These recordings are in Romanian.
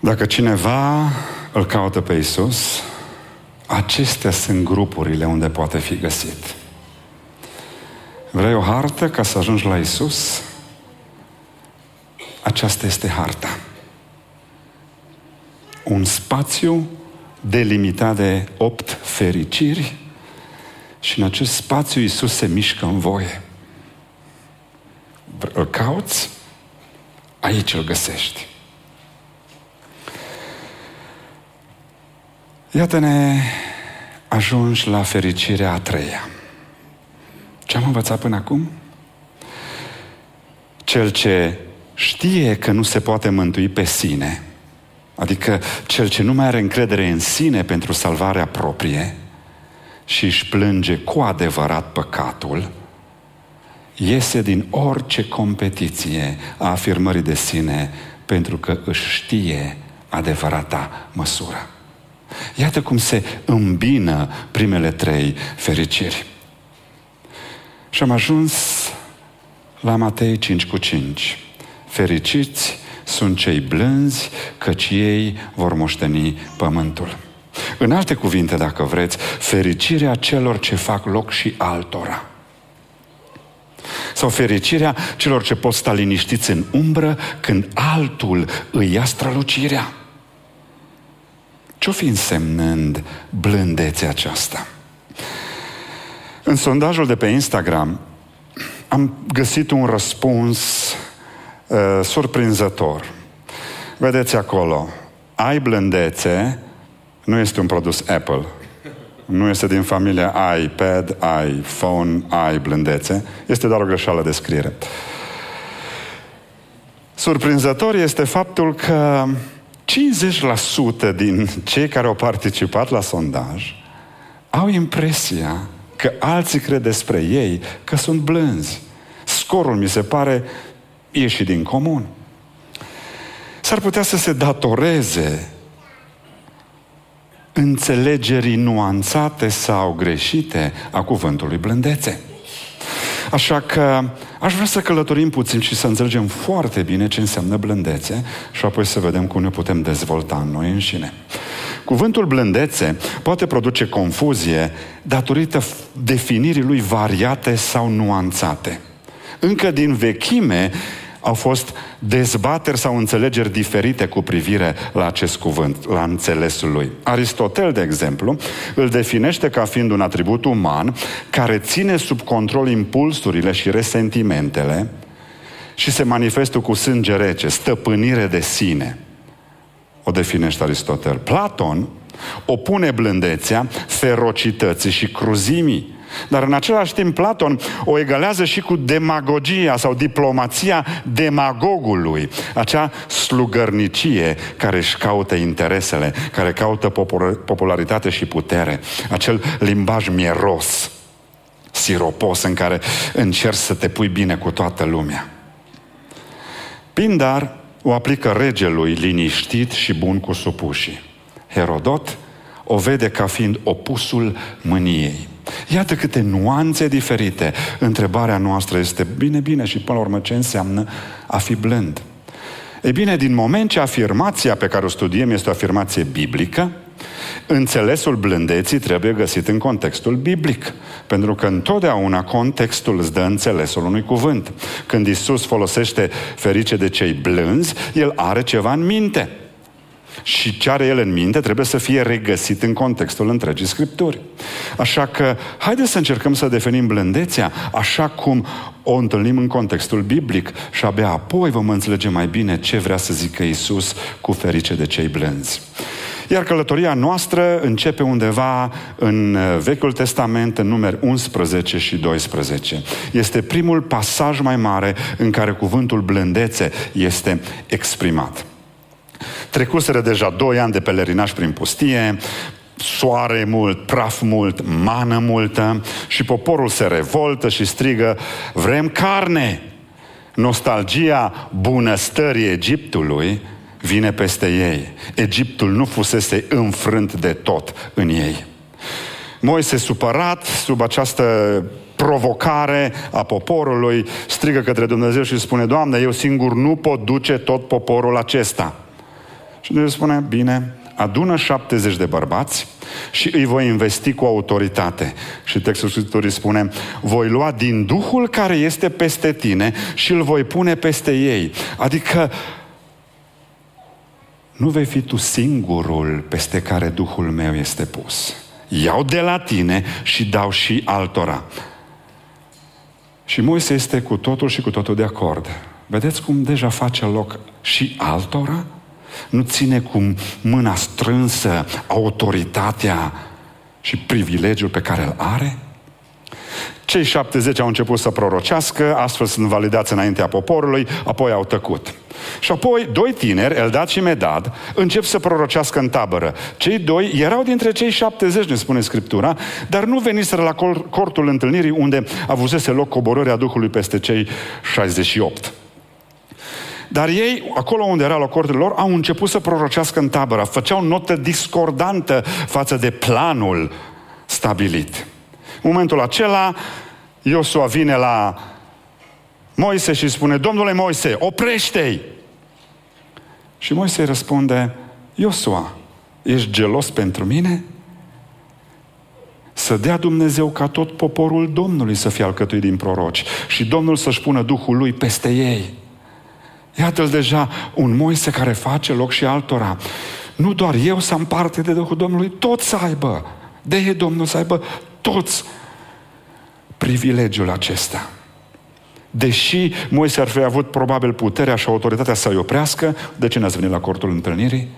Dacă cineva îl caută pe Isus, acestea sunt grupurile unde poate fi găsit. Vrei o hartă ca să ajungi la Isus? Aceasta este harta. Un spațiu delimitat de opt fericiri și în acest spațiu Isus se mișcă în voie. Îl cauți? Aici îl găsești. Iată-ne ajungi la fericirea a treia. Ce am învățat până acum? Cel ce știe că nu se poate mântui pe sine, adică cel ce nu mai are încredere în sine pentru salvarea proprie și își plânge cu adevărat păcatul, iese din orice competiție a afirmării de sine pentru că își știe adevărata măsură. Iată cum se îmbină primele trei fericiri. Și am ajuns la Matei 5 cu 5. Fericiți sunt cei blânzi, căci ei vor moșteni pământul. În alte cuvinte, dacă vreți, fericirea celor ce fac loc și altora. Sau fericirea celor ce pot sta liniștiți în umbră când altul îi ia strălucirea. Ce-o fi însemnând blândețea aceasta? În sondajul de pe Instagram am găsit un răspuns uh, surprinzător. Vedeți acolo, ai blândețe, nu este un produs Apple. Nu este din familia iPad, iPhone, ai blândețe. Este doar o greșeală de scriere. Surprinzător este faptul că 50% din cei care au participat la sondaj au impresia că alții cred despre ei că sunt blânzi. Scorul mi se pare ieșit din comun. S-ar putea să se datoreze înțelegerii nuanțate sau greșite a cuvântului blândețe. Așa că aș vrea să călătorim puțin și să înțelegem foarte bine ce înseamnă blândețe și apoi să vedem cum ne putem dezvolta în noi înșine. Cuvântul blândețe poate produce confuzie datorită definirii lui variate sau nuanțate. Încă din vechime au fost dezbateri sau înțelegeri diferite cu privire la acest cuvânt, la înțelesul lui. Aristotel, de exemplu, îl definește ca fiind un atribut uman care ține sub control impulsurile și resentimentele și se manifestă cu sânge rece, stăpânire de sine. O definește Aristotel. Platon opune blândețea ferocității și cruzimii dar în același timp Platon o egalează și cu demagogia sau diplomația demagogului, acea slugărnicie care își caută interesele, care caută popularitate și putere, acel limbaj mieros, siropos în care încerci să te pui bine cu toată lumea. Pindar o aplică regelui liniștit și bun cu supușii. Herodot o vede ca fiind opusul mâniei. Iată câte nuanțe diferite. Întrebarea noastră este bine, bine și până la urmă ce înseamnă a fi blând. E bine, din moment ce afirmația pe care o studiem este o afirmație biblică, înțelesul blândeții trebuie găsit în contextul biblic. Pentru că întotdeauna contextul îți dă înțelesul unui cuvânt. Când Isus folosește ferice de cei blânzi, El are ceva în minte. Și ce are el în minte trebuie să fie regăsit în contextul întregii Scripturi. Așa că, haideți să încercăm să definim blândețea așa cum o întâlnim în contextul biblic și abia apoi vom înțelege mai bine ce vrea să zică Isus cu ferice de cei blânzi. Iar călătoria noastră începe undeva în Vechiul Testament, în numeri 11 și 12. Este primul pasaj mai mare în care cuvântul blândețe este exprimat. Trecuseră deja doi ani de pelerinaj prin pustie, soare mult, praf mult, mană multă și poporul se revoltă și strigă, vrem carne! Nostalgia bunăstării Egiptului vine peste ei. Egiptul nu fusese înfrânt de tot în ei. Moise supărat sub această provocare a poporului, strigă către Dumnezeu și spune, Doamne, eu singur nu pot duce tot poporul acesta. Și Dumnezeu spune, bine, adună 70 de bărbați și îi voi investi cu autoritate. Și textul Scripturii spune, voi lua din Duhul care este peste tine și îl voi pune peste ei. Adică nu vei fi tu singurul peste care Duhul meu este pus. Iau de la tine și dau și altora. Și Moise este cu totul și cu totul de acord. Vedeți cum deja face loc și altora? Nu ține cu mâna strânsă autoritatea și privilegiul pe care îl are? Cei 70 au început să prorocească, astfel sunt validați înaintea poporului, apoi au tăcut. Și apoi, doi tineri, Eldad și Medad, încep să prorocească în tabără. Cei doi erau dintre cei 70, ne spune Scriptura, dar nu veniseră la cortul întâlnirii unde avusese loc coborârea Duhului peste cei 68. Dar ei, acolo unde era la cortul lor, au început să prorocească în tabără. Făceau notă discordantă față de planul stabilit. În momentul acela, Iosua vine la Moise și spune, Domnule Moise, oprește-i! Și Moise răspunde, Iosua, ești gelos pentru mine? Să dea Dumnezeu ca tot poporul Domnului să fie alcătuit din proroci și Domnul să-și pună Duhul Lui peste ei. Iată-l deja un Moise care face loc și altora. Nu doar eu să am parte de Duhul Domnului, toți să aibă. De e Domnul să aibă toți privilegiul acesta. Deși Moise ar fi avut probabil puterea și autoritatea să-i oprească, de ce n-ați venit la cortul întâlnirii?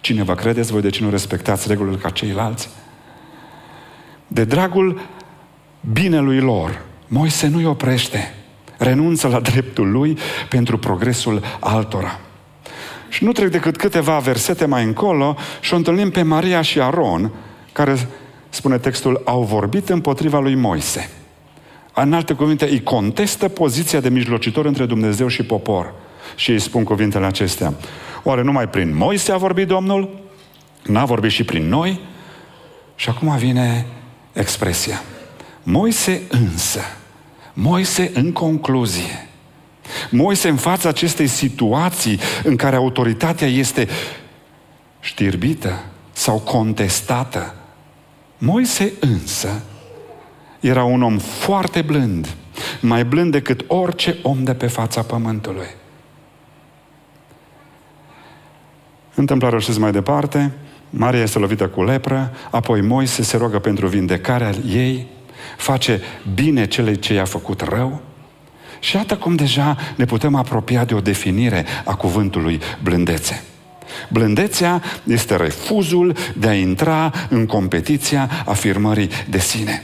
Cine vă credeți voi de ce nu respectați regulile ca ceilalți? De dragul binelui lor, Moise nu-i oprește. Renunță la dreptul lui pentru progresul altora. Și nu trec decât câteva versete mai încolo și o întâlnim pe Maria și Aron, care, spune textul, au vorbit împotriva lui Moise. În alte cuvinte, îi contestă poziția de mijlocitor între Dumnezeu și popor. Și îi spun cuvintele acestea. Oare numai prin Moise a vorbit Domnul? N-a vorbit și prin noi? Și acum vine expresia. Moise însă, Moise în concluzie, Moise în fața acestei situații în care autoritatea este știrbită sau contestată, Moise însă era un om foarte blând, mai blând decât orice om de pe fața pământului. Întâmplarea știți mai departe, Maria este lovită cu lepră, apoi Moise se roagă pentru vindecarea ei, face bine celei ce i-a făcut rău, și iată cum deja ne putem apropia de o definire a cuvântului blândețe. Blândețea este refuzul de a intra în competiția afirmării de sine.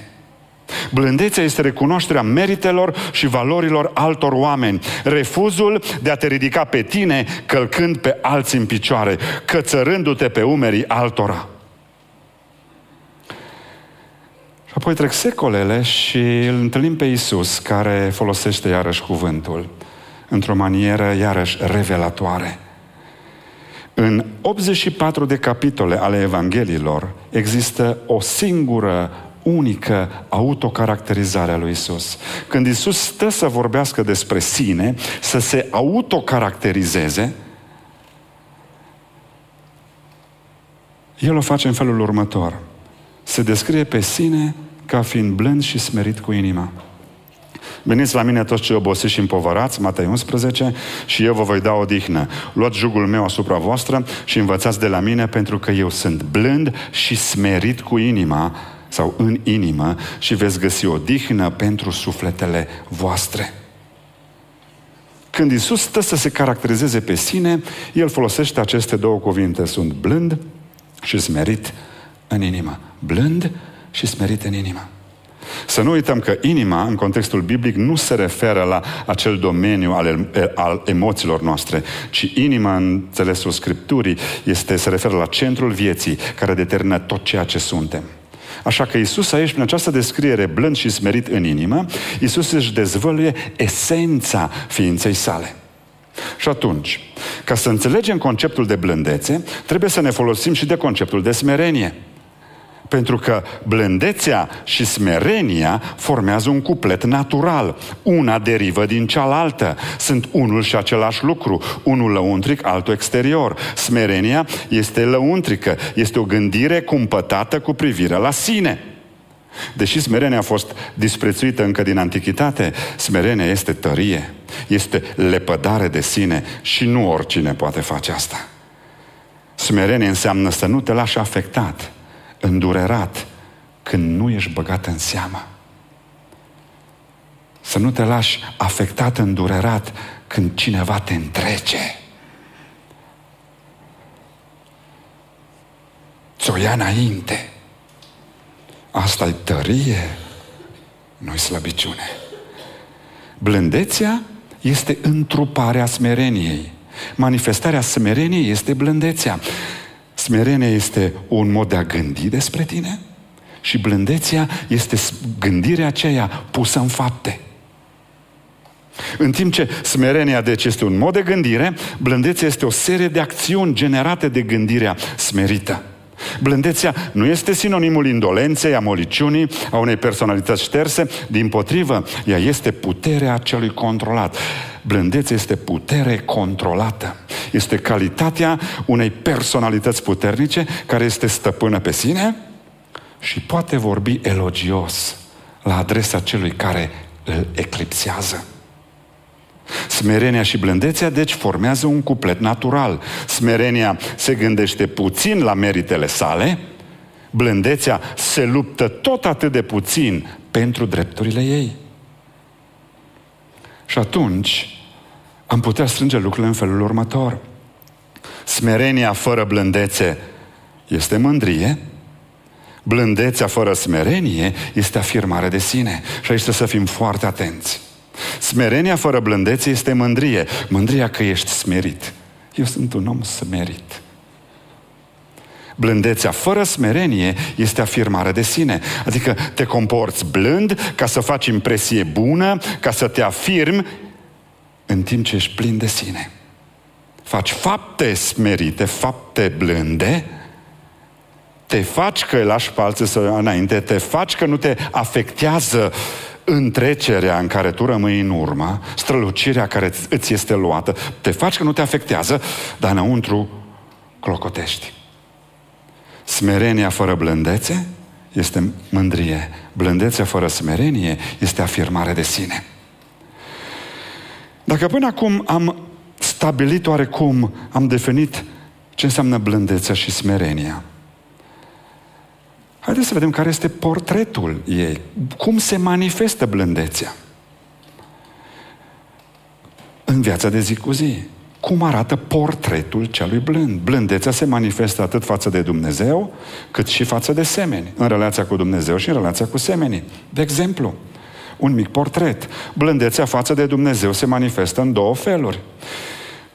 Blândețea este recunoașterea meritelor și valorilor altor oameni. Refuzul de a te ridica pe tine călcând pe alții în picioare, cățărându-te pe umerii altora. Și apoi trec secolele și îl întâlnim pe Isus, care folosește iarăși cuvântul într-o manieră iarăși revelatoare. În 84 de capitole ale Evangheliilor există o singură unică autocaracterizare a lui Isus. Când Isus stă să vorbească despre sine, să se autocaracterizeze, El o face în felul următor. Se descrie pe sine ca fiind blând și smerit cu inima. Veniți la mine toți cei obosiți și împovărați, Matei 11, și eu vă voi da odihnă. Luați jugul meu asupra voastră și învățați de la mine, pentru că eu sunt blând și smerit cu inima sau în inimă și veți găsi o dihnă pentru sufletele voastre. Când Isus stă să se caracterizeze pe sine, El folosește aceste două cuvinte. Sunt blând și smerit în inimă. Blând și smerit în inimă. Să nu uităm că inima, în contextul biblic, nu se referă la acel domeniu al, al emoțiilor noastre, ci inima, în înțelesul Scripturii, este, se referă la centrul vieții, care determină tot ceea ce suntem. Așa că Isus aici, prin această descriere blând și smerit în inimă, Isus își dezvăluie esența ființei sale. Și atunci, ca să înțelegem conceptul de blândețe, trebuie să ne folosim și de conceptul de smerenie. Pentru că blândețea și smerenia formează un cuplet natural. Una derivă din cealaltă. Sunt unul și același lucru. Unul lăuntric, altul exterior. Smerenia este lăuntrică. Este o gândire cumpătată cu privire la sine. Deși smerenia a fost disprețuită încă din antichitate, smerenia este tărie, este lepădare de sine și nu oricine poate face asta. Smerenie înseamnă să nu te lași afectat, îndurerat, când nu ești băgat în seamă. Să nu te lași afectat, îndurerat, când cineva te întrece. Ți-o ia înainte. Asta e tărie, nu slăbiciune. Blândețea este întruparea smereniei. Manifestarea smereniei este blândețea. Smerenia este un mod de a gândi despre tine și blândețea este gândirea aceea pusă în fapte. În timp ce smerenia, deci, este un mod de gândire, blândețea este o serie de acțiuni generate de gândirea smerită. Blândețea nu este sinonimul indolenței, a moliciunii, a unei personalități șterse, din potrivă, ea este puterea celui controlat. Blândețea este putere controlată. Este calitatea unei personalități puternice care este stăpână pe sine și poate vorbi elogios la adresa celui care îl eclipsează. Smerenia și blândețea, deci, formează un cuplet natural. Smerenia se gândește puțin la meritele sale, blândețea se luptă tot atât de puțin pentru drepturile ei. Și atunci am putea strânge lucrurile în felul următor. Smerenia fără blândețe este mândrie, blândețea fără smerenie este afirmare de sine. Și aici trebuie să fim foarte atenți. Smerenia fără blândețe este mândrie. Mândria că ești smerit. Eu sunt un om smerit. Blândețea fără smerenie este afirmare de sine. Adică te comporți blând ca să faci impresie bună, ca să te afirmi în timp ce ești plin de sine. Faci fapte smerite, fapte blânde, te faci că îi lași pe alții să înainte, te faci că nu te afectează întrecerea în care tu rămâi în urmă, strălucirea care îți este luată, te faci că nu te afectează, dar înăuntru clocotești. Smerenia fără blândețe este mândrie. Blândețea fără smerenie este afirmare de sine. Dacă până acum am stabilit oarecum, am definit ce înseamnă blândețea și smerenia, Haideți să vedem care este portretul ei. Cum se manifestă blândețea? În viața de zi cu zi. Cum arată portretul celui blând? Blândețea se manifestă atât față de Dumnezeu, cât și față de semeni. În relația cu Dumnezeu și în relația cu semenii. De exemplu, un mic portret. Blândețea față de Dumnezeu se manifestă în două feluri.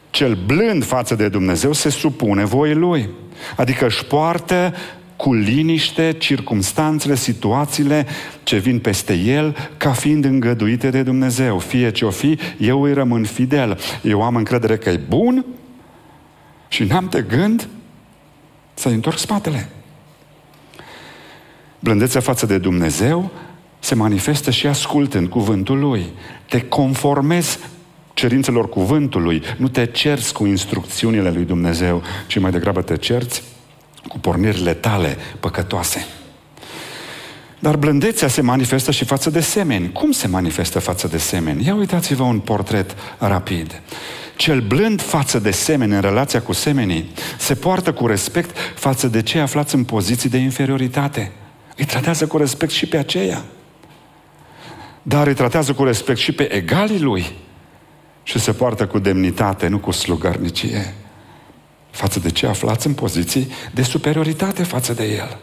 Cel blând față de Dumnezeu se supune voii lui. Adică își poartă cu liniște circumstanțele, situațiile ce vin peste el, ca fiind îngăduite de Dumnezeu. Fie ce o fi, eu îi rămân fidel. Eu am încredere că e bun și n-am de gând să-i întorc spatele. Blândețea față de Dumnezeu se manifestă și ascultând cuvântul Lui. Te conformezi cerințelor cuvântului, nu te cerți cu instrucțiunile lui Dumnezeu, ci mai degrabă te cerți cu pornirile tale păcătoase. Dar blândețea se manifestă și față de semeni. Cum se manifestă față de semeni? Ia uitați-vă un portret rapid. Cel blând față de semeni, în relația cu semenii, se poartă cu respect față de cei aflați în poziții de inferioritate. Îi tratează cu respect și pe aceia. Dar îi tratează cu respect și pe egalii lui. Și se poartă cu demnitate, nu cu slugărnicie față de cei aflați în poziții de superioritate față de el.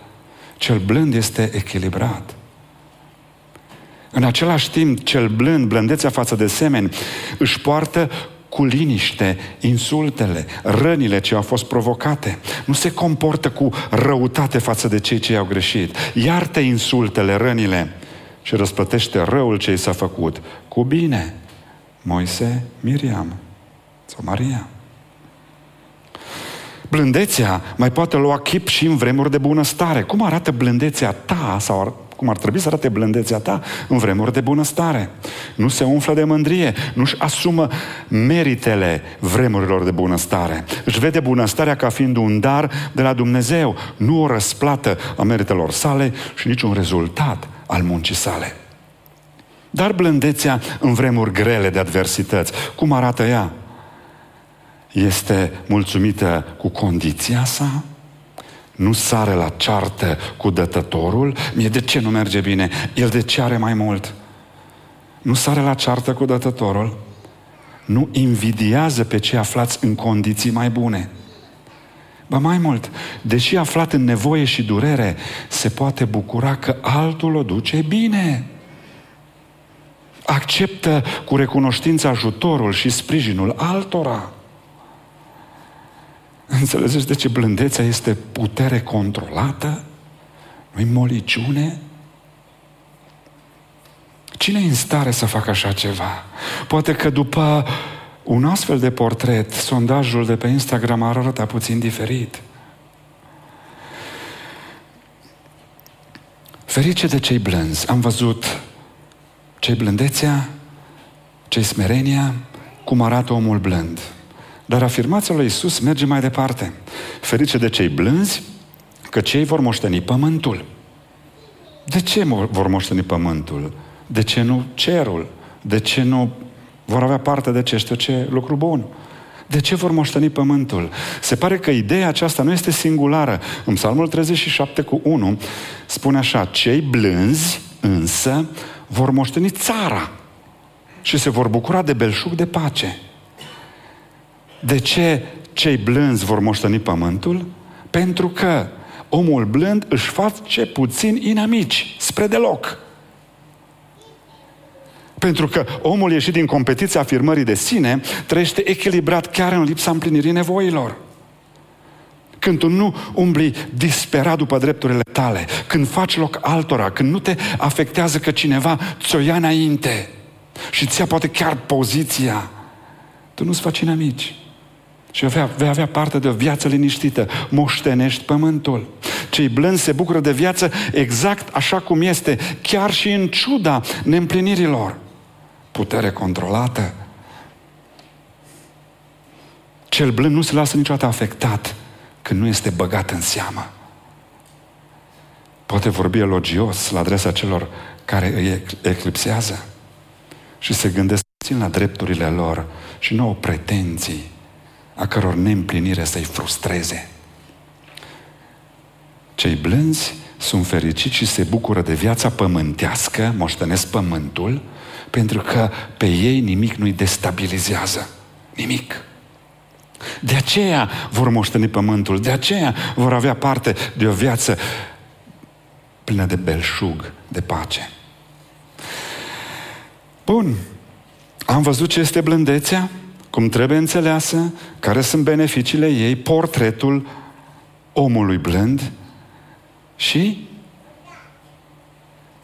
Cel blând este echilibrat. În același timp, cel blând, blândețea față de semeni, își poartă cu liniște insultele, rănile ce au fost provocate. Nu se comportă cu răutate față de cei ce au greșit. Iartă insultele, rănile și răsplătește răul ce i s-a făcut cu bine. Moise, Miriam sau Maria. Blândețea mai poate lua chip și în vremuri de bunăstare. Cum arată blândețea ta sau cum ar trebui să arate blândețea ta în vremuri de bunăstare. Nu se umflă de mândrie, nu-și asumă meritele vremurilor de bunăstare. Își vede bunăstarea ca fiind un dar de la Dumnezeu, nu o răsplată a meritelor sale și niciun rezultat al muncii sale. Dar blândețea în vremuri grele de adversități, cum arată ea? Este mulțumită cu condiția sa? Nu sare la ceartă cu dătătorul? Mie de ce nu merge bine? El de ce are mai mult? Nu sare la ceartă cu dătătorul? Nu invidiază pe cei aflați în condiții mai bune? Ba mai mult, deși aflat în nevoie și durere, se poate bucura că altul o duce bine. Acceptă cu recunoștință ajutorul și sprijinul altora. Înțelegeți de ce blândețea este putere controlată? nu moliciune? Cine e în stare să facă așa ceva? Poate că după un astfel de portret, sondajul de pe Instagram arată puțin diferit. Ferice de cei blânzi. Am văzut cei blândețea, cei smerenia, cum arată omul blând. Dar afirmația lui Isus merge mai departe. Ferice de cei blânzi, că cei vor moșteni pământul. De ce vor moșteni pământul? De ce nu cerul? De ce nu vor avea parte de ce știu ce lucru bun? De ce vor moșteni pământul? Se pare că ideea aceasta nu este singulară. În Psalmul 37 cu 1 spune așa, cei blânzi însă vor moșteni țara și se vor bucura de belșug de pace. De ce cei blânzi vor moșteni pământul? Pentru că omul blând își face puțin inamici, spre deloc. Pentru că omul ieșit din competiția afirmării de sine trăiește echilibrat chiar în lipsa împlinirii nevoilor. Când tu nu umbli disperat după drepturile tale, când faci loc altora, când nu te afectează că cineva ți-o ia înainte și ți-a poate chiar poziția, tu nu-ți faci inamici și vei, vei avea parte de o viață liniștită. Moștenești pământul. Cei blânzi se bucură de viață exact așa cum este, chiar și în ciuda neîmplinirilor. Putere controlată. Cel blând nu se lasă niciodată afectat când nu este băgat în seamă. Poate vorbi elogios la adresa celor care îi eclipsează și se gândesc puțin la drepturile lor și nu au pretenții a căror neîmplinire să-i frustreze. Cei blânzi sunt fericiți și se bucură de viața pământească, moștenesc pământul, pentru că pe ei nimic nu-i destabilizează. Nimic. De aceea vor moșteni pământul, de aceea vor avea parte de o viață plină de belșug, de pace. Bun, am văzut ce este blândețea, cum trebuie înțeleasă, care sunt beneficiile ei, portretul omului blând și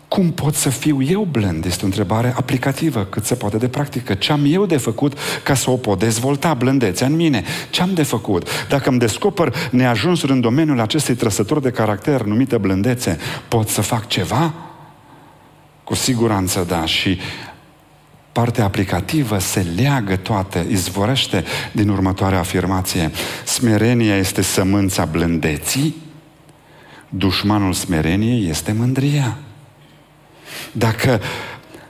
cum pot să fiu eu blând? Este o întrebare aplicativă, cât se poate de practică. Ce am eu de făcut ca să o pot dezvolta blândețea în mine? Ce am de făcut? Dacă îmi descoper neajunsuri în domeniul acestei trăsături de caracter numită blândețe, pot să fac ceva? Cu siguranță da. Și partea aplicativă se leagă toate, izvorăște din următoarea afirmație. Smerenia este sămânța blândeții, dușmanul smereniei este mândria. Dacă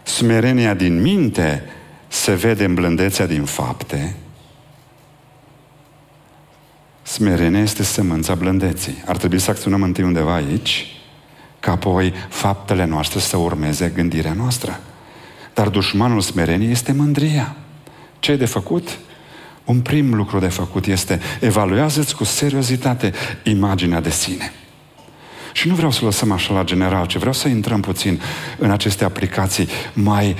smerenia din minte se vede în blândețea din fapte, smerenia este sămânța blândeții. Ar trebui să acționăm întâi undeva aici, ca apoi faptele noastre să urmeze gândirea noastră. Dar dușmanul smereniei este mândria. Ce e de făcut? Un prim lucru de făcut este evaluează-ți cu seriozitate imaginea de sine. Și nu vreau să lăsăm așa la general, ci vreau să intrăm puțin în aceste aplicații mai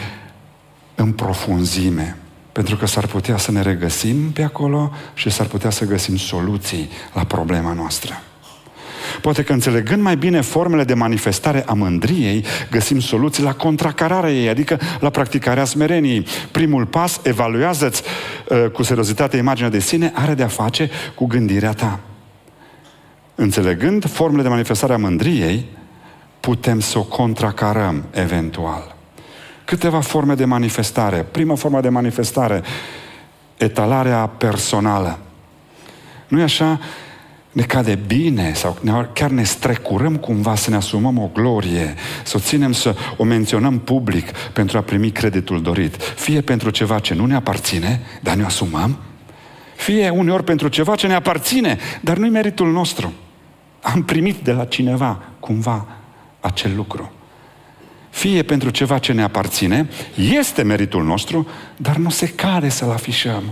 în profunzime. Pentru că s-ar putea să ne regăsim pe acolo și s-ar putea să găsim soluții la problema noastră. Poate că înțelegând mai bine formele de manifestare a mândriei, găsim soluții la contracararea ei, adică la practicarea smereniei. Primul pas, evaluează-ți uh, cu seriozitate imaginea de sine, are de-a face cu gândirea ta. înțelegând formele de manifestare a mândriei, putem să o contracarăm eventual. Câteva forme de manifestare. Prima formă de manifestare, etalarea personală. Nu e așa? Ne cade bine sau chiar ne strecurăm cumva să ne asumăm o glorie, să o ținem să o menționăm public pentru a primi creditul dorit. Fie pentru ceva ce nu ne aparține, dar ne asumăm, fie uneori pentru ceva ce ne aparține, dar nu-i meritul nostru. Am primit de la cineva, cumva, acel lucru. Fie pentru ceva ce ne aparține, este meritul nostru, dar nu se cade să-l afișăm.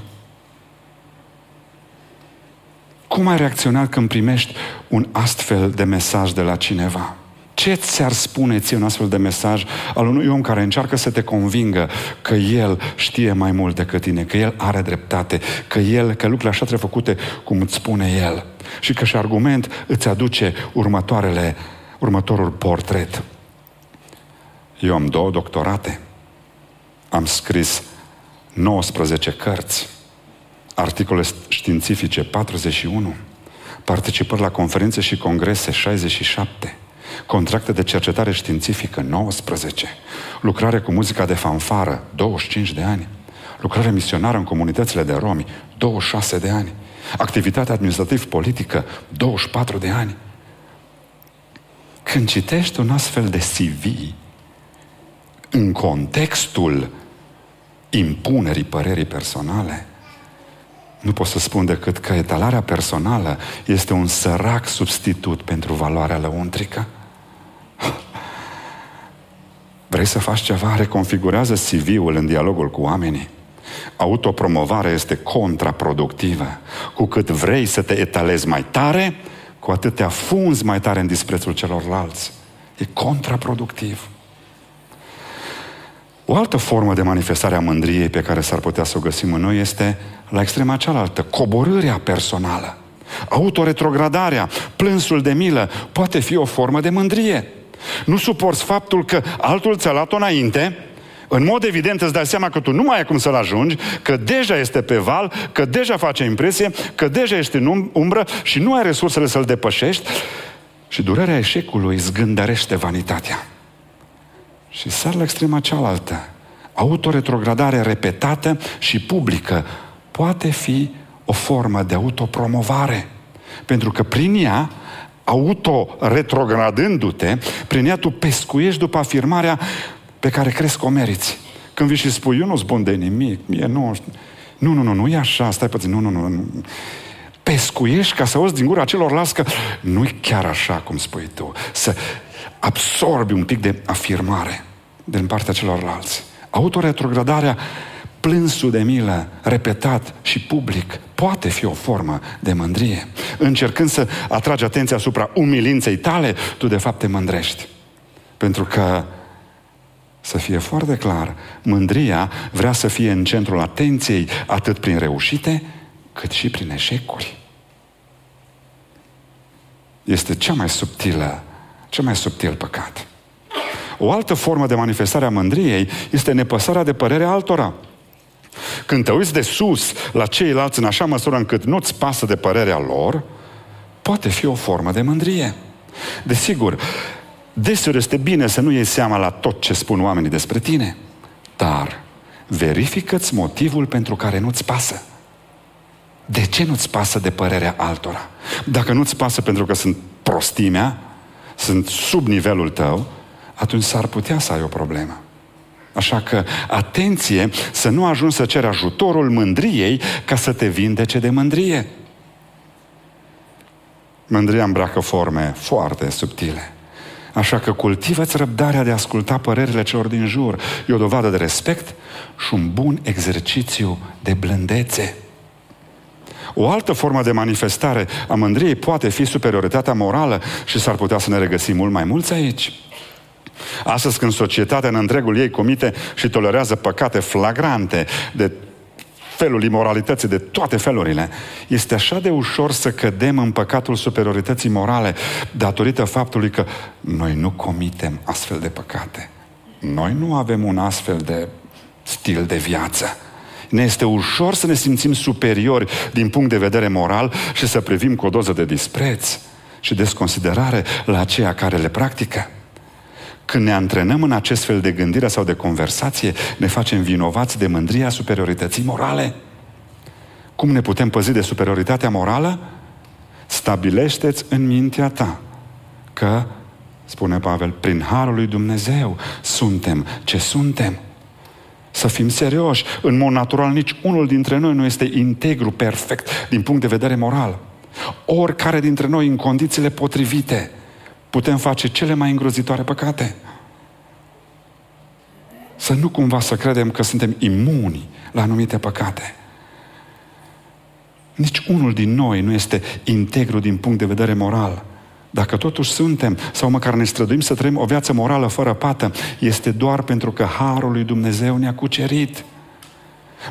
Cum ai reacționa când primești un astfel de mesaj de la cineva? Ce ți-ar spune ție un astfel de mesaj al unui om care încearcă să te convingă că el știe mai mult decât tine, că el are dreptate, că el, că lucrurile așa trebuie făcute cum îți spune el și că și argument îți aduce următoarele, următorul portret. Eu am două doctorate. Am scris 19 cărți, articole științifice 41, participări la conferințe și congrese 67, contracte de cercetare științifică 19, lucrare cu muzica de fanfară 25 de ani, lucrare misionară în comunitățile de romi 26 de ani, activitate administrativ-politică 24 de ani. Când citești un astfel de CV, în contextul impunerii părerii personale, nu pot să spun decât că etalarea personală este un sărac substitut pentru valoarea lăuntrică. Vrei să faci ceva? Reconfigurează CV-ul în dialogul cu oamenii. Autopromovarea este contraproductivă. Cu cât vrei să te etalezi mai tare, cu atât te afunzi mai tare în disprețul celorlalți. E contraproductiv. O altă formă de manifestare a mândriei pe care s-ar putea să o găsim în noi este la extrema cealaltă, coborârea personală. Autoretrogradarea, plânsul de milă, poate fi o formă de mândrie. Nu suporți faptul că altul ți-a luat-o înainte, în mod evident îți dai seama că tu nu mai ai cum să-l ajungi, că deja este pe val, că deja face impresie, că deja ești în um- umbră și nu ai resursele să-l depășești și durerea eșecului zgândărește vanitatea. Și sar la extrema cealaltă. Autoretrogradare repetată și publică poate fi o formă de autopromovare. Pentru că prin ea, autoretrogradându-te, prin ea tu pescuiești după afirmarea pe care crezi că o meriți. Când vii și spui, eu nu-s bun de nimic, mie nu... Nu, nu, nu, nu e așa, stai puțin, nu, nu, nu, nu. Pescuiești ca să auzi din gura celorlalți că nu e chiar așa cum spui tu. Să absorbi un pic de afirmare din partea celorlalți. Autoretrogradarea, plânsul de milă, repetat și public, poate fi o formă de mândrie. Încercând să atragi atenția asupra umilinței tale, tu de fapt te mândrești. Pentru că, să fie foarte clar, mândria vrea să fie în centrul atenției atât prin reușite, cât și prin eșecuri. Este cea mai subtilă, cea mai subtil păcat. O altă formă de manifestare a mândriei este nepăsarea de părere altora. Când te uiți de sus la ceilalți în așa măsură încât nu-ți pasă de părerea lor, poate fi o formă de mândrie. Desigur, deseori este bine să nu iei seama la tot ce spun oamenii despre tine, dar verifică-ți motivul pentru care nu-ți pasă. De ce nu-ți pasă de părerea altora? Dacă nu-ți pasă pentru că sunt prostimea, sunt sub nivelul tău, atunci s-ar putea să ai o problemă. Așa că, atenție să nu ajungi să ceri ajutorul mândriei ca să te vindece de mândrie. Mândria îmbracă forme foarte subtile. Așa că cultivă-ți răbdarea de a asculta părerile celor din jur. E o dovadă de respect și un bun exercițiu de blândețe. O altă formă de manifestare a mândriei poate fi superioritatea morală și s-ar putea să ne regăsim mult mai mulți aici. Astăzi când societatea în întregul ei comite și tolerează păcate flagrante de felul imoralității, de toate felurile, este așa de ușor să cădem în păcatul superiorității morale datorită faptului că noi nu comitem astfel de păcate. Noi nu avem un astfel de stil de viață. Ne este ușor să ne simțim superiori din punct de vedere moral și să privim cu o doză de dispreț și desconsiderare la aceia care le practică. Când ne antrenăm în acest fel de gândire sau de conversație, ne facem vinovați de mândria superiorității morale. Cum ne putem păzi de superioritatea morală? Stabilește-ți în mintea ta că, spune Pavel, prin Harul lui Dumnezeu suntem ce suntem. Să fim serioși. În mod natural, nici unul dintre noi nu este integru, perfect, din punct de vedere moral. Oricare dintre noi, în condițiile potrivite, putem face cele mai îngrozitoare păcate. Să nu cumva să credem că suntem imuni la anumite păcate. Nici unul din noi nu este integru din punct de vedere moral. Dacă totuși suntem, sau măcar ne străduim să trăim o viață morală fără pată, este doar pentru că Harul lui Dumnezeu ne-a cucerit.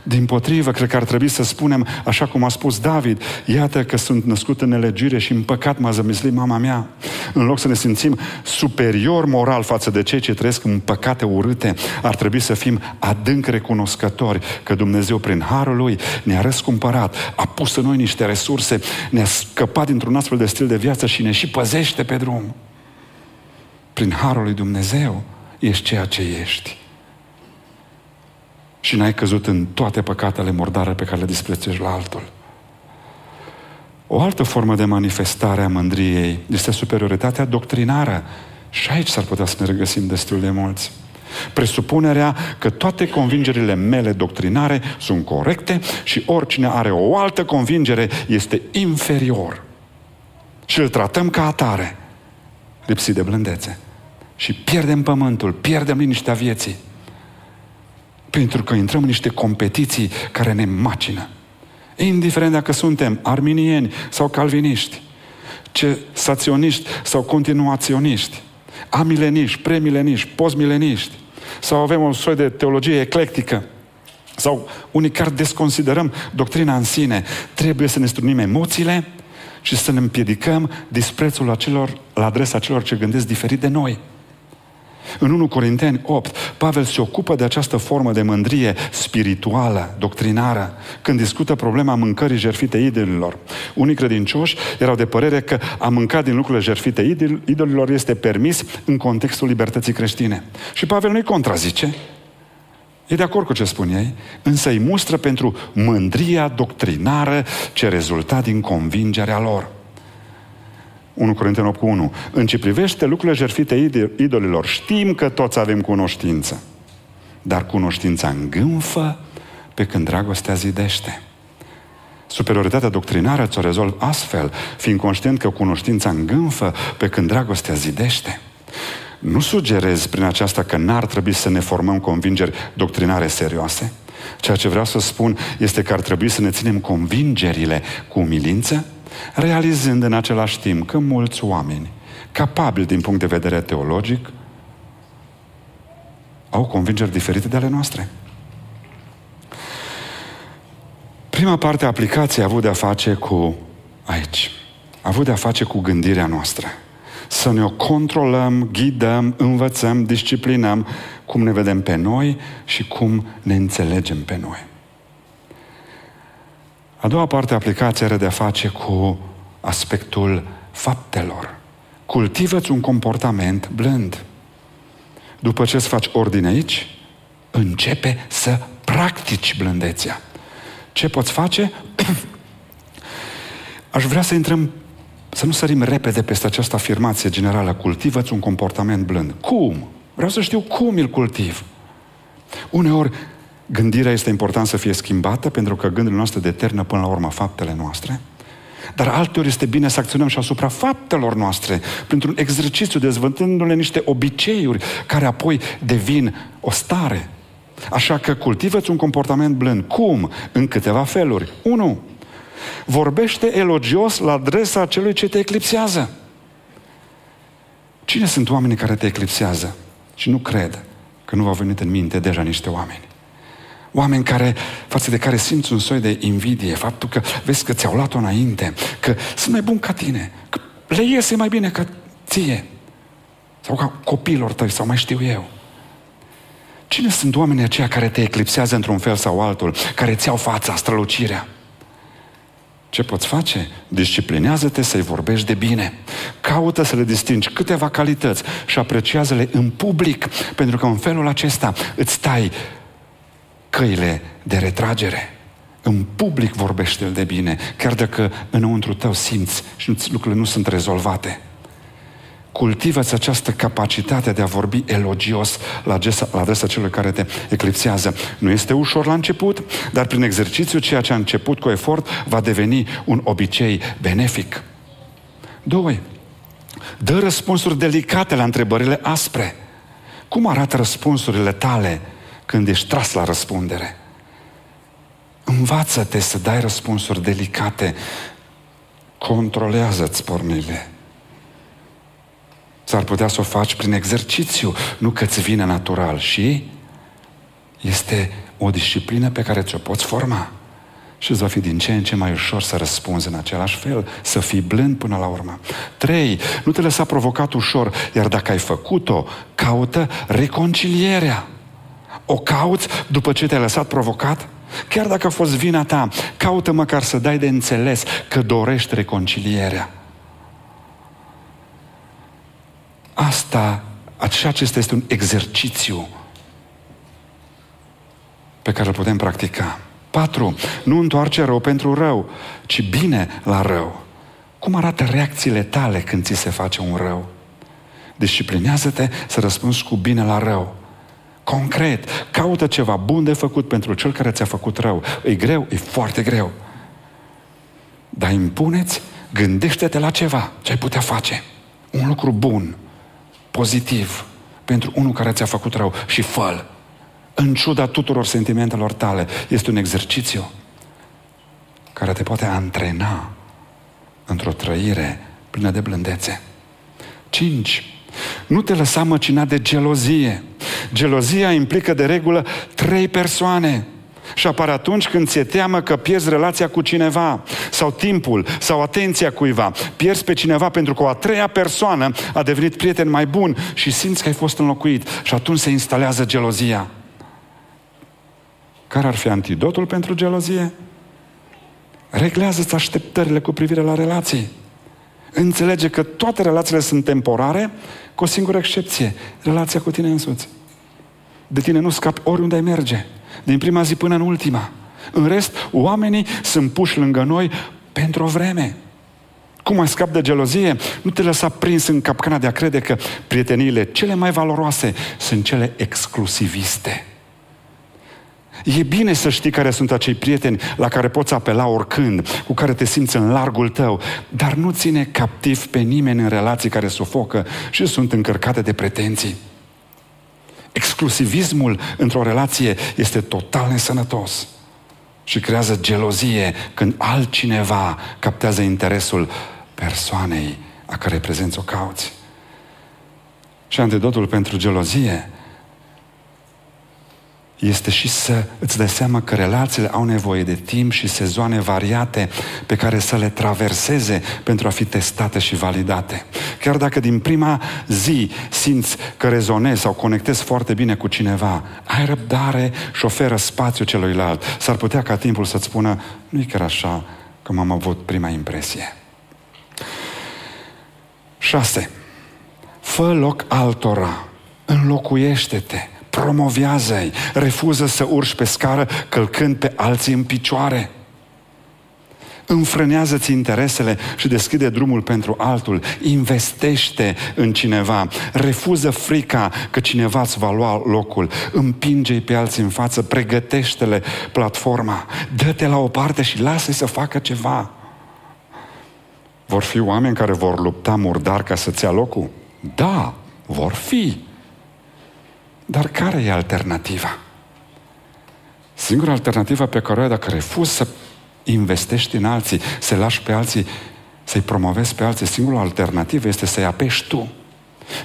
Din potrivă, cred că ar trebui să spunem, așa cum a spus David, iată că sunt născut în nelegire și în păcat m-a zămislit mama mea. În loc să ne simțim superior moral față de cei ce trăiesc în păcate urâte, ar trebui să fim adânc recunoscători că Dumnezeu, prin Harul Lui, ne-a răscumpărat, a pus în noi niște resurse, ne-a scăpat dintr-un astfel de stil de viață și ne și păzește pe drum. Prin Harul Lui Dumnezeu ești ceea ce ești și n-ai căzut în toate păcatele mordare pe care le disprețuiești la altul. O altă formă de manifestare a mândriei este superioritatea doctrinară. Și aici s-ar putea să ne regăsim destul de mulți. Presupunerea că toate convingerile mele doctrinare sunt corecte și oricine are o altă convingere este inferior. Și îl tratăm ca atare, lipsit de blândețe. Și pierdem pământul, pierdem liniștea vieții. Pentru că intrăm în niște competiții care ne macină. Indiferent dacă suntem arminieni sau calviniști, cesaționiști sau continuaționiști, amileniști, premileniști, postmileniști, sau avem o soi de teologie eclectică, sau unii care desconsiderăm doctrina în sine, trebuie să ne strunim emoțiile și să ne împiedicăm disprețul acelor, la adresa celor ce gândesc diferit de noi. În 1 Corinteni 8, Pavel se ocupă de această formă de mândrie spirituală, doctrinară, când discută problema mâncării jertfite idolilor. Unii credincioși erau de părere că a mânca din lucrurile jertfite idolilor este permis în contextul libertății creștine. Și Pavel nu-i contrazice, E de acord cu ce spun ei, însă îi mustră pentru mândria doctrinară ce rezulta din convingerea lor. 1 Corinteni 8 cu 1. În ce privește lucrurile jertfite idolilor, știm că toți avem cunoștință. Dar cunoștința îngânfă pe când dragostea zidește. Superioritatea doctrinară ți-o rezolv astfel, fiind conștient că cunoștința îngânfă pe când dragostea zidește. Nu sugerez prin aceasta că n-ar trebui să ne formăm convingeri doctrinare serioase. Ceea ce vreau să spun este că ar trebui să ne ținem convingerile cu umilință, realizând în același timp că mulți oameni capabili din punct de vedere teologic au convingeri diferite de ale noastre. Prima parte a aplicației a avut de-a face cu aici. A avut de-a face cu gândirea noastră. Să ne o controlăm, ghidăm, învățăm, disciplinăm cum ne vedem pe noi și cum ne înțelegem pe noi. A doua parte a aplicației are de-a face cu aspectul faptelor. Cultivă-ți un comportament blând. După ce îți faci ordine aici, începe să practici blândețea. Ce poți face? Aș vrea să intrăm, să nu sărim repede peste această afirmație generală. Cultivă-ți un comportament blând. Cum? Vreau să știu cum îl cultiv. Uneori Gândirea este important să fie schimbată pentru că gândurile noastre deternă până la urmă faptele noastre. Dar alteori este bine să acționăm și asupra faptelor noastre, printr-un exercițiu, dezvântându-le niște obiceiuri care apoi devin o stare. Așa că cultivă-ți un comportament blând. Cum? În câteva feluri. 1. Vorbește elogios la adresa celui ce te eclipsează. Cine sunt oamenii care te eclipsează? Și nu cred că nu v-au venit în minte deja niște oameni. Oameni care, față de care simți un soi de invidie, faptul că vezi că ți-au luat-o înainte, că sunt mai bun ca tine, că le iese mai bine ca ție, sau ca copiilor tăi, sau mai știu eu. Cine sunt oamenii aceia care te eclipsează într-un fel sau altul, care ți-au fața, strălucirea? Ce poți face? Disciplinează-te să-i vorbești de bine. Caută să le distingi câteva calități și apreciază-le în public, pentru că în felul acesta îți tai căile de retragere. În public vorbește el de bine, chiar dacă înăuntru tău simți și lucrurile nu sunt rezolvate. Cultivă-ți această capacitate de a vorbi elogios la adresa, la adresa celor care te eclipsează. Nu este ușor la început, dar prin exercițiu ceea ce a început cu efort va deveni un obicei benefic. Doi, dă răspunsuri delicate la întrebările aspre. Cum arată răspunsurile tale când ești tras la răspundere? Învață-te să dai răspunsuri delicate. Controlează-ți pornile. S-ar putea să o faci prin exercițiu, nu că ți vine natural. Și este o disciplină pe care ți-o poți forma. Și îți va fi din ce în ce mai ușor să răspunzi în același fel, să fii blând până la urmă. Trei, nu te lăsa provocat ușor, iar dacă ai făcut-o, caută reconcilierea. O cauți după ce te-ai lăsat provocat? Chiar dacă a fost vina ta, caută măcar să dai de înțeles că dorești reconcilierea. Asta, așa acesta este un exercițiu pe care îl putem practica. Patru, nu întoarce rău pentru rău, ci bine la rău. Cum arată reacțiile tale când ți se face un rău? Disciplinează-te să răspunzi cu bine la rău. Concret, caută ceva bun de făcut pentru cel care ți-a făcut rău. E greu? E foarte greu. Dar impuneți, gândește-te la ceva ce ai putea face. Un lucru bun, pozitiv, pentru unul care ți-a făcut rău și fă În ciuda tuturor sentimentelor tale, este un exercițiu care te poate antrena într-o trăire plină de blândețe. 5. Nu te lăsa măcinat de gelozie. Gelozia implică de regulă trei persoane. Și apare atunci când ți-e teamă că pierzi relația cu cineva, sau timpul, sau atenția cuiva. Pierzi pe cineva pentru că o a treia persoană a devenit prieten mai bun și simți că ai fost înlocuit. Și atunci se instalează gelozia. Care ar fi antidotul pentru gelozie? Reglează-ți așteptările cu privire la relații. Înțelege că toate relațiile sunt temporare, cu o singură excepție. Relația cu tine însuți. De tine nu scapi oriunde ai merge. Din prima zi până în ultima. În rest, oamenii sunt puși lângă noi pentru o vreme. Cum mai scap de gelozie? Nu te lăsa prins în capcana de a crede că prieteniile cele mai valoroase sunt cele exclusiviste. E bine să știi care sunt acei prieteni la care poți apela oricând, cu care te simți în largul tău, dar nu ține captiv pe nimeni în relații care sufocă și sunt încărcate de pretenții. Exclusivismul într-o relație este total nesănătos și creează gelozie când altcineva captează interesul persoanei a care prezenți o cauți. Și antidotul pentru gelozie este și să îți dai seama că relațiile au nevoie de timp și sezoane variate pe care să le traverseze pentru a fi testate și validate. Chiar dacă din prima zi simți că rezonezi sau conectezi foarte bine cu cineva, ai răbdare și oferă spațiu celuilalt. S-ar putea ca timpul să-ți spună, nu e chiar așa cum am avut prima impresie. 6. Fă loc altora. Înlocuiește-te promovează-i, refuză să urci pe scară călcând pe alții în picioare. Înfrânează-ți interesele și deschide drumul pentru altul. Investește în cineva. Refuză frica că cineva îți va lua locul. Împinge-i pe alții în față. Pregătește-le platforma. Dă-te la o parte și lasă-i să facă ceva. Vor fi oameni care vor lupta murdar ca să-ți ia locul? Da, vor fi. Dar care e alternativa? Singura alternativă pe care o ai dacă refuzi să investești în alții, să lași pe alții, să-i promovezi pe alții, singura alternativă este să-i apeși tu.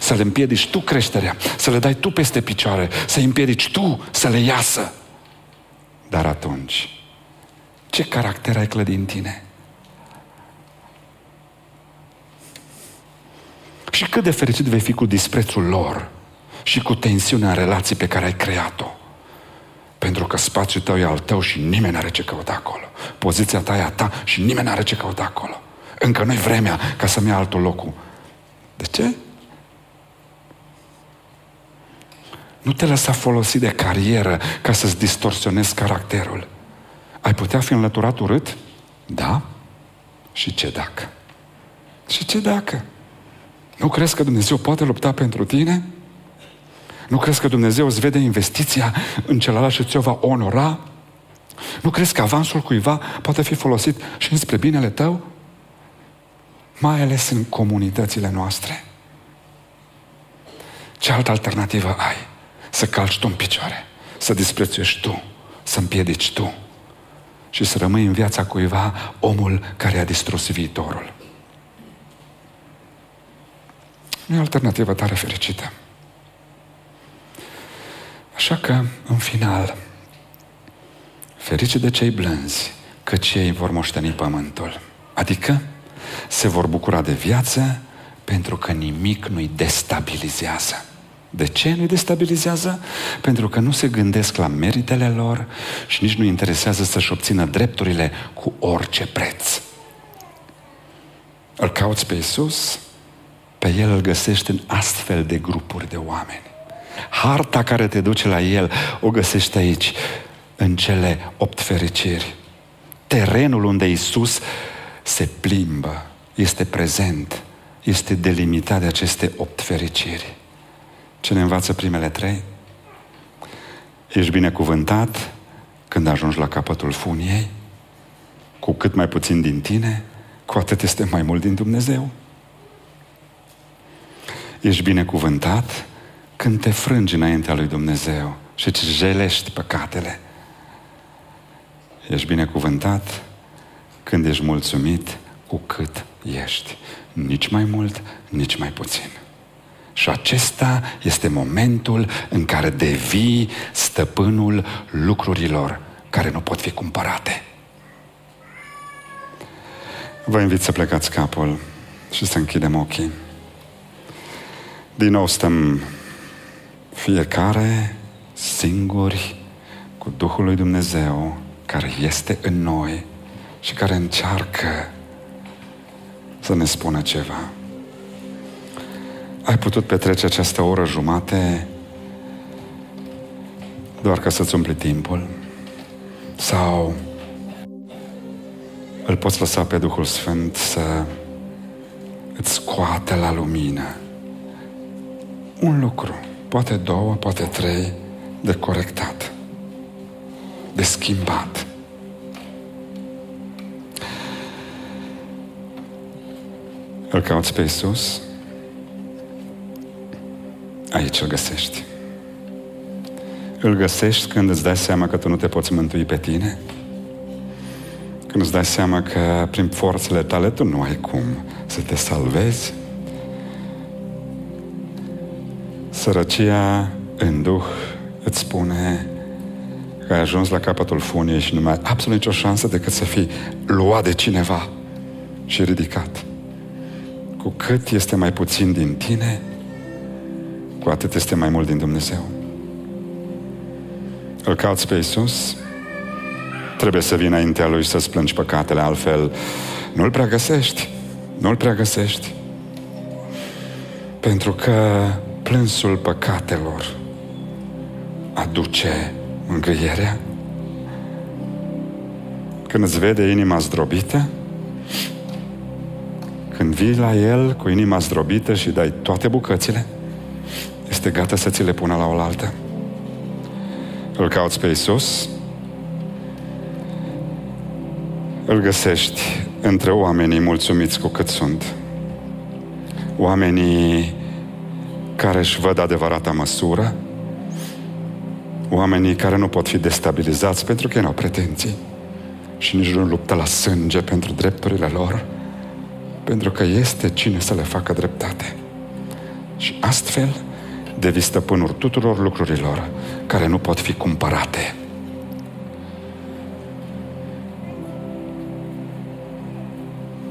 Să le împiedici tu creșterea, să le dai tu peste picioare, să-i împiedici tu să le iasă. Dar atunci, ce caracter ai clădit în tine? Și cât de fericit vei fi cu disprețul lor și cu tensiunea în relații pe care ai creat-o. Pentru că spațiul tău e al tău și nimeni are ce căuta acolo. Poziția ta e a ta și nimeni are ce căuta acolo. Încă nu-i vremea ca să-mi ia altul locul. De ce? Nu te lăsa folosi de carieră ca să-ți distorsionezi caracterul. Ai putea fi înlăturat urât? Da. Și ce dacă? Și ce dacă? Nu crezi că Dumnezeu poate lupta pentru tine? Nu crezi că Dumnezeu îți vede investiția în celălalt și ți-o va onora? Nu crezi că avansul cuiva poate fi folosit și înspre binele tău? Mai ales în comunitățile noastre. Ce altă alternativă ai? Să calci tu în picioare, să disprețuiești tu, să împiedici tu și să rămâi în viața cuiva omul care a distrus viitorul. Nu e alternativă tare fericită. Așa că, în final, ferice de cei blânzi, că cei vor moșteni pământul. Adică se vor bucura de viață pentru că nimic nu-i destabilizează. De ce nu-i destabilizează? Pentru că nu se gândesc la meritele lor și nici nu interesează să-și obțină drepturile cu orice preț. Îl cauți pe Iisus, pe El îl găsești în astfel de grupuri de oameni. Harta care te duce la El o găsești aici, în cele opt fericiri. Terenul unde Isus se plimbă, este prezent, este delimitat de aceste opt fericiri. Ce ne învață primele trei? Ești binecuvântat când ajungi la capătul funiei, cu cât mai puțin din tine, cu atât este mai mult din Dumnezeu. Ești binecuvântat când te frângi înaintea lui Dumnezeu și îți jelești păcatele. Ești binecuvântat când ești mulțumit cu cât ești. Nici mai mult, nici mai puțin. Și acesta este momentul în care devii stăpânul lucrurilor care nu pot fi cumpărate. Vă invit să plecați capul și să închidem ochii. Din nou stăm fiecare singuri cu Duhul lui Dumnezeu care este în noi și care încearcă să ne spună ceva. Ai putut petrece această oră jumate doar ca să-ți umpli timpul? Sau îl poți lăsa pe Duhul Sfânt să îți scoate la lumină un lucru, poate două, poate trei, de corectat, de schimbat. Îl cauți pe Iisus? Aici îl găsești. Îl găsești când îți dai seama că tu nu te poți mântui pe tine? Când îți dai seama că prin forțele tale tu nu ai cum să te salvezi? Sărăcia în Duh îți spune că ai ajuns la capătul funiei și nu mai ai absolut nicio șansă decât să fii luat de cineva și ridicat. Cu cât este mai puțin din tine, cu atât este mai mult din Dumnezeu. Îl cauți pe Iisus, trebuie să vii înaintea Lui să-ți plângi păcatele, altfel nu-L prea găsești. Nu-L prea găsești. Pentru că plânsul păcatelor aduce mângâierea. Când îți vede inima zdrobită, când vii la El cu inima zdrobită și dai toate bucățile, este gata să ți le pună la oaltă. Îl cauți pe Isus, îl găsești între oamenii mulțumiți cu cât sunt. Oamenii care își văd adevărata măsură, oamenii care nu pot fi destabilizați pentru că ei nu au pretenții și nici nu luptă la sânge pentru drepturile lor, pentru că este cine să le facă dreptate. Și astfel devii stăpânul tuturor lucrurilor care nu pot fi cumpărate